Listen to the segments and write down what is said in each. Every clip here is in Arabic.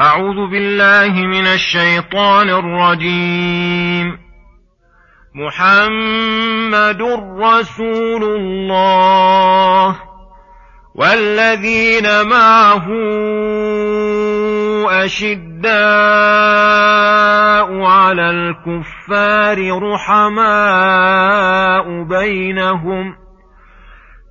أعوذ بالله من الشيطان الرجيم. محمد رسول الله. والذين معه أشداء على الكفار رحماء بينهم ۖ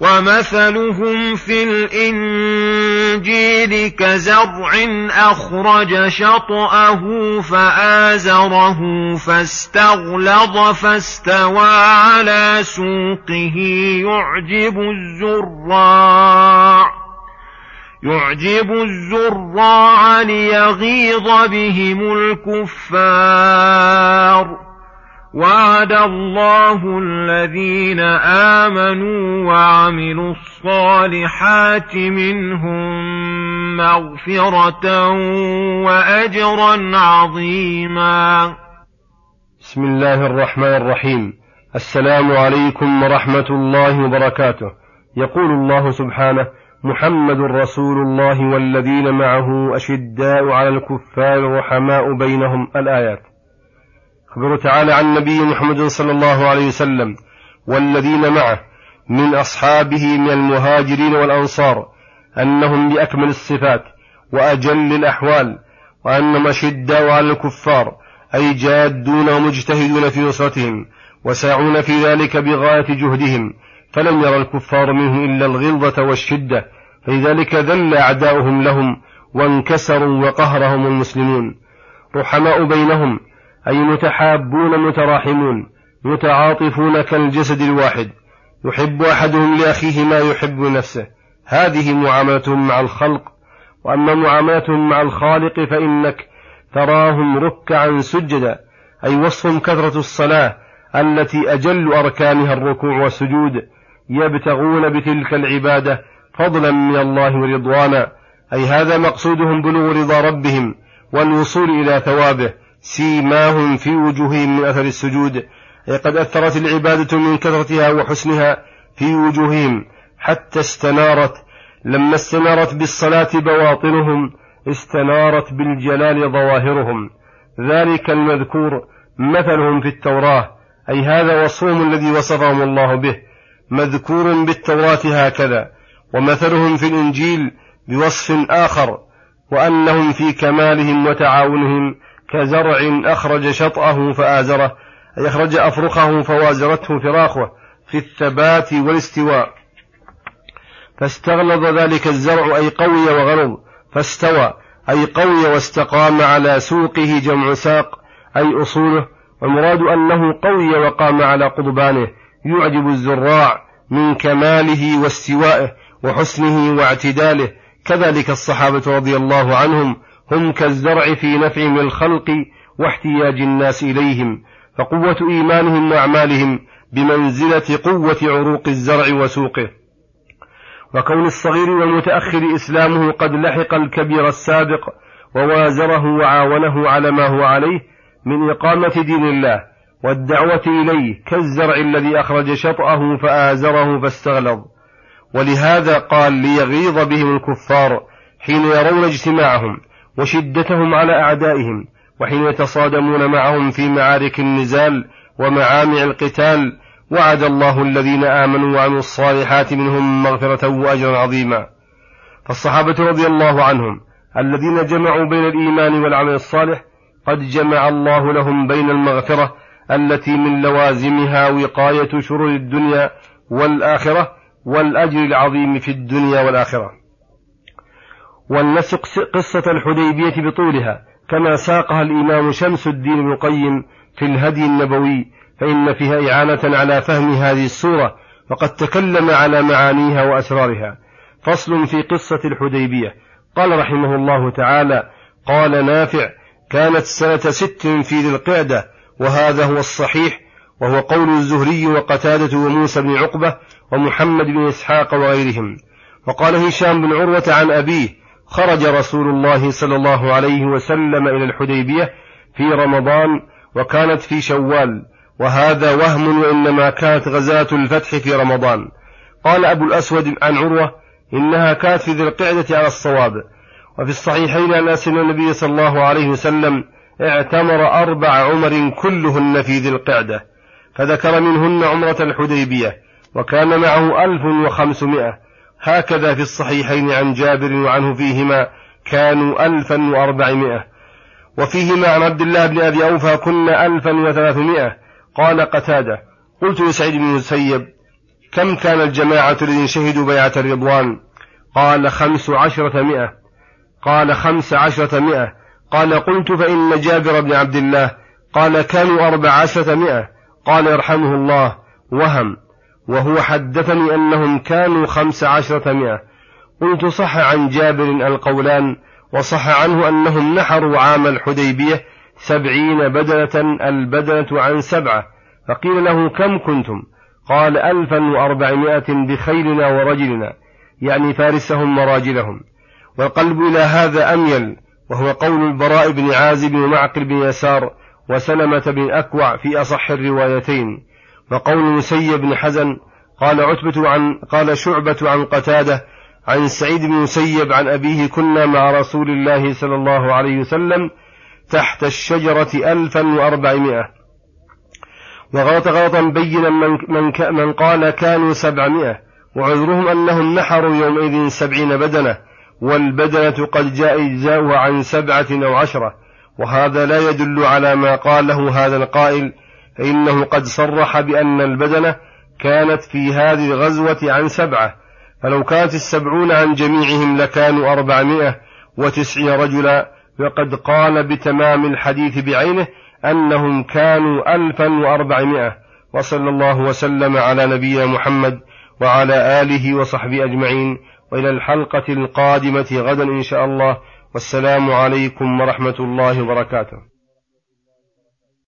ومثلهم في الإنجيل كزرع أخرج شطأه فآزره فاستغلظ فاستوى على سوقه يعجب الزراع يعجب الزراع ليغيظ بهم الكفار وعد الله الذين آمنوا وعملوا الصالحات منهم مغفرة وأجرا عظيما. بسم الله الرحمن الرحيم. السلام عليكم ورحمة الله وبركاته. يقول الله سبحانه محمد رسول الله والذين معه أشداء على الكفار رحماء بينهم. الآيات. أخبر تعالى عن النبي محمد صلى الله عليه وسلم والذين معه من أصحابه من المهاجرين والأنصار أنهم بأكمل الصفات وأجل الأحوال وأنهم أشداء على الكفار أي جادون ومجتهدون في نصرتهم وساعون في ذلك بغاية جهدهم فلم يرى الكفار منه إلا الغلظة والشدة فلذلك ذل أعداؤهم لهم وانكسروا وقهرهم المسلمون. رحماء بينهم أي متحابون متراحمون متعاطفون كالجسد الواحد. يحب أحدهم لأخيه ما يحب نفسه. هذه معاملتهم مع الخلق. وأما معاملتهم مع الخالق فإنك تراهم ركعا سجدا أي وصفهم كثرة الصلاة التي أجل أركانها الركوع والسجود. يبتغون بتلك العبادة فضلا من الله ورضوانا. أي هذا مقصودهم بلوغ رضا ربهم والوصول إلى ثوابه. سيماهم في وجوههم من أثر السجود أي قد أثرت العبادة من كثرتها وحسنها في وجوههم حتى استنارت لما استنارت بالصلاة بواطنهم استنارت بالجلال ظواهرهم. ذلك المذكور مثلهم في التوراة أي هذا وصفهم الذي وصفهم الله به مذكور بالتوراة هكذا. ومثلهم في الإنجيل بوصف آخر وأنهم في كمالهم وتعاونهم كزرع أخرج شطأه فآزره أي أخرج أفرخه فوازرته فراخه في الثبات والاستواء. فاستغلظ ذلك الزرع أي قوي وغلظ فاستوى أي قوي واستقام على سوقه جمع ساق أي أصوله. والمراد أنه قوي وقام على قضبانه يعجب الزراع من كماله واستوائه وحسنه واعتداله. كذلك الصحابة رضي الله عنهم هم كالزرع في نفع من الخلق واحتياج الناس إليهم فقوة إيمانهم وأعمالهم بمنزلة قوة عروق الزرع وسوقه. وكون الصغير والمتأخر إسلامه قد لحق الكبير السابق ووازره وعاونه على ما هو عليه من إقامة دين الله والدعوة إليه كالزرع الذي أخرج شطأه فآزره فاستغلظ. ولهذا قال ليغيظ بهم الكفار حين يرون اجتماعهم. وشدتهم على أعدائهم وحين يتصادمون معهم في معارك النزال ومعامع القتال وعد الله الذين آمنوا وعملوا الصالحات منهم مغفرة وأجرا عظيما. فالصحابة رضي الله عنهم الذين جمعوا بين الإيمان والعمل الصالح قد جمع الله لهم بين المغفرة التي من لوازمها وقاية شرور الدنيا والآخرة والأجر العظيم في الدنيا والآخرة. ولنسق قصة الحديبية بطولها كما ساقها الإمام شمس الدين ابن القيم في الهدي النبوي فإن فيها إعانة على فهم هذه السورة وقد تكلم على معانيها وأسرارها. فصل في قصة الحديبية. قال رحمه الله تعالى قال نافع كانت سنة ست في ذي القعدة وهذا هو الصحيح وهو قول الزهري وقتادة وموسى بن عقبة ومحمد بن إسحاق وغيرهم. وقال هشام بن عروة عن أبيه خرج رسول الله صلى الله عليه وسلم إلى الحديبية في رمضان وكانت في شوال وهذا وهم وإنما كانت غزاة الفتح في رمضان. قال أبو الأسود عن عروة إنها كانت في ذي القعدة على الصواب. وفي الصحيحين أن أن النبي صلى الله عليه وسلم اعتمر أربع عمر كلهن في ذي القعدة فذكر منهن عمرة الحديبية وكان معه ألف وخمسمائة. هكذا في الصحيحين عن جابر وعنه فيهما كانوا ألفا وأربعمائة وفيهما عن عبد الله بن أبي أوفى كنا ألفا وثلاثمائة قال قتادة قلت لسعيد بن المسيب كم كان الجماعة الذين شهدوا بيعة الرضوان؟ قال خمس عشرة مئة قال خمس عشرة مئة قال قلت فإن جابر بن عبد الله. قال كانوا أربع عشرة مئة قال يرحمه الله. وهم. وهو حدثني أنهم كانوا خمس عشرة مئة. قلت صح عن جابر القولان وصح عنه أنهم نحروا عام الحديبية سبعين بدنة البدنة عن سبعة. فقيل له كم كنتم؟ قال ألفا وأربعمائة بخيلنا ورجلنا يعني فارسهم وراجلهم. والقلب إلى هذا أميل وهو قول البراء بن عازب ومعقل بن يسار وسلمة بن أكوع في أصح الروايتين. وقول مسيب بن حزن قال عتبة عن قال شعبة عن قتادة عن سعيد بن مسيب عن أبيه كنا مع رسول الله صلى الله عليه وسلم تحت الشجرة ألفا وأربعمائة. وغلط غلطا بينا من, من, من قال كانوا سبعمائة. وعذرهم أنهم نحروا يومئذ سبعين بدنة. والبدنة قد جاء إجزاؤها عن سبعة أو عشرة. وهذا لا يدل على ما قاله هذا القائل فإنه قد صرح بأن البدنة كانت في هذه الغزوة عن سبعة فلو كانت السبعون عن جميعهم لكانوا أربعمائة وتسعين رجلا وقد قال بتمام الحديث بعينه أنهم كانوا ألفا وأربعمائة. وصلى الله وسلم على نبينا محمد وعلى آله وصحبه أجمعين. وإلى الحلقة القادمة غدا إن شاء الله. والسلام عليكم ورحمة الله وبركاته.